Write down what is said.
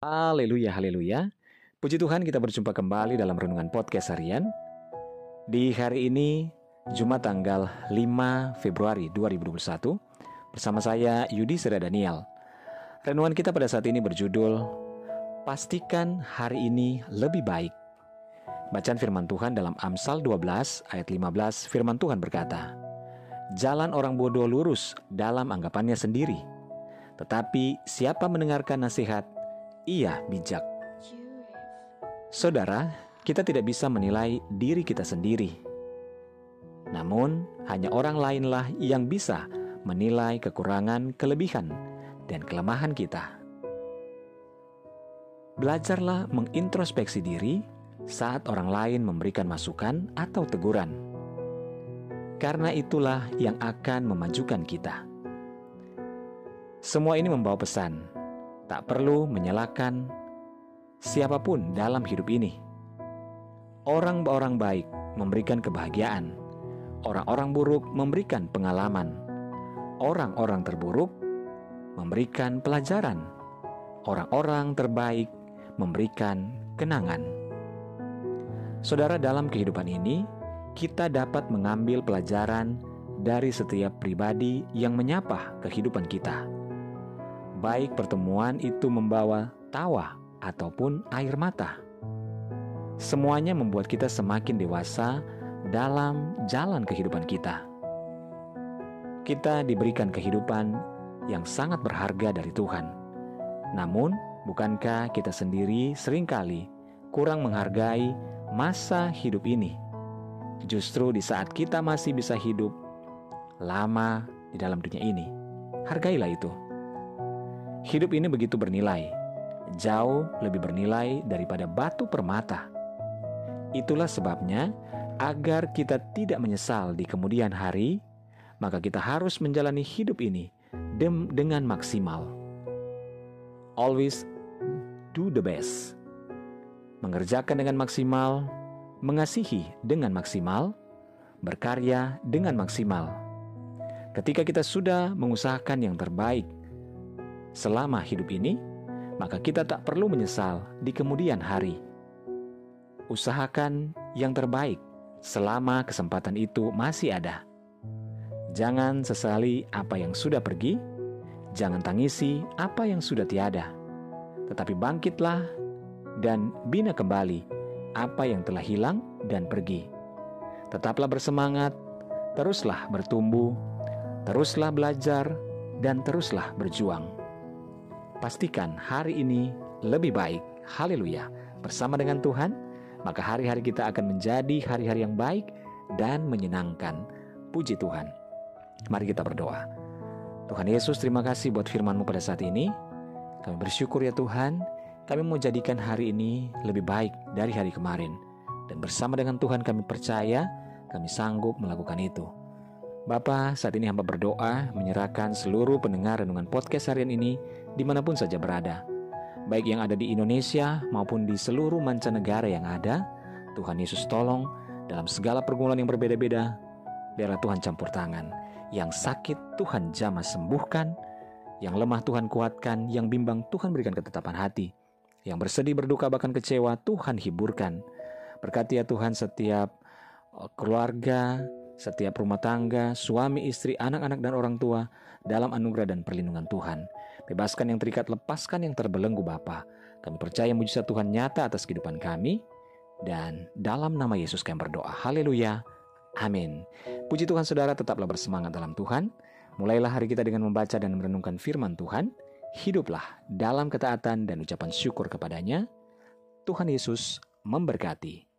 Haleluya, haleluya. Puji Tuhan kita berjumpa kembali dalam Renungan Podcast Harian. Di hari ini, Jumat tanggal 5 Februari 2021, bersama saya Yudi Seda Daniel. Renungan kita pada saat ini berjudul, Pastikan hari ini lebih baik. Bacaan firman Tuhan dalam Amsal 12 ayat 15 firman Tuhan berkata, Jalan orang bodoh lurus dalam anggapannya sendiri, tetapi siapa mendengarkan nasihat, ia bijak. Saudara, kita tidak bisa menilai diri kita sendiri. Namun, hanya orang lainlah yang bisa menilai kekurangan, kelebihan, dan kelemahan kita. Belajarlah mengintrospeksi diri saat orang lain memberikan masukan atau teguran. Karena itulah yang akan memajukan kita. Semua ini membawa pesan tak perlu menyalahkan siapa pun dalam hidup ini. Orang-orang baik memberikan kebahagiaan, orang-orang buruk memberikan pengalaman, orang-orang terburuk memberikan pelajaran, orang-orang terbaik memberikan kenangan. Saudara, dalam kehidupan ini kita dapat mengambil pelajaran dari setiap pribadi yang menyapa kehidupan kita baik pertemuan itu membawa tawa ataupun air mata. Semuanya membuat kita semakin dewasa dalam jalan kehidupan kita. Kita diberikan kehidupan yang sangat berharga dari Tuhan. Namun, bukankah kita sendiri sering kali kurang menghargai masa hidup ini? Justru di saat kita masih bisa hidup lama di dalam dunia ini, hargailah itu. Hidup ini begitu bernilai, jauh lebih bernilai daripada batu permata. Itulah sebabnya, agar kita tidak menyesal di kemudian hari, maka kita harus menjalani hidup ini dengan maksimal. Always do the best. Mengerjakan dengan maksimal, mengasihi dengan maksimal, berkarya dengan maksimal. Ketika kita sudah mengusahakan yang terbaik selama hidup ini, maka kita tak perlu menyesal di kemudian hari. Usahakan yang terbaik selama kesempatan itu masih ada. Jangan sesali apa yang sudah pergi, jangan tangisi apa yang sudah tiada, tetapi bangkitlah dan bina kembali apa yang telah hilang dan pergi. Tetaplah bersemangat, teruslah bertumbuh, teruslah belajar, dan teruslah berjuang. Pastikan hari ini lebih baik. Haleluya. Bersama dengan Tuhan, maka hari-hari kita akan menjadi hari-hari yang baik dan menyenangkan. Puji Tuhan. Mari kita berdoa. Tuhan Yesus, terima kasih buat firman-Mu pada saat ini. Kami bersyukur ya Tuhan, kami mau jadikan hari ini lebih baik dari hari kemarin. Dan bersama dengan Tuhan kami percaya, kami sanggup melakukan itu. Bapa, saat ini hamba berdoa menyerahkan seluruh pendengar renungan podcast harian ini di mana pun saja berada. Baik yang ada di Indonesia maupun di seluruh mancanegara yang ada, Tuhan Yesus tolong dalam segala pergumulan yang berbeda-beda, biarlah Tuhan campur tangan. Yang sakit Tuhan jamah sembuhkan, yang lemah Tuhan kuatkan, yang bimbang Tuhan berikan ketetapan hati, yang bersedih berduka bahkan kecewa Tuhan hiburkan. Berkati ya Tuhan setiap uh, keluarga, setiap rumah tangga, suami, istri, anak-anak, dan orang tua dalam anugerah dan perlindungan Tuhan. Bebaskan yang terikat, lepaskan yang terbelenggu Bapa. Kami percaya mujizat Tuhan nyata atas kehidupan kami. Dan dalam nama Yesus kami berdoa. Haleluya. Amin. Puji Tuhan saudara tetaplah bersemangat dalam Tuhan. Mulailah hari kita dengan membaca dan merenungkan firman Tuhan. Hiduplah dalam ketaatan dan ucapan syukur kepadanya. Tuhan Yesus memberkati.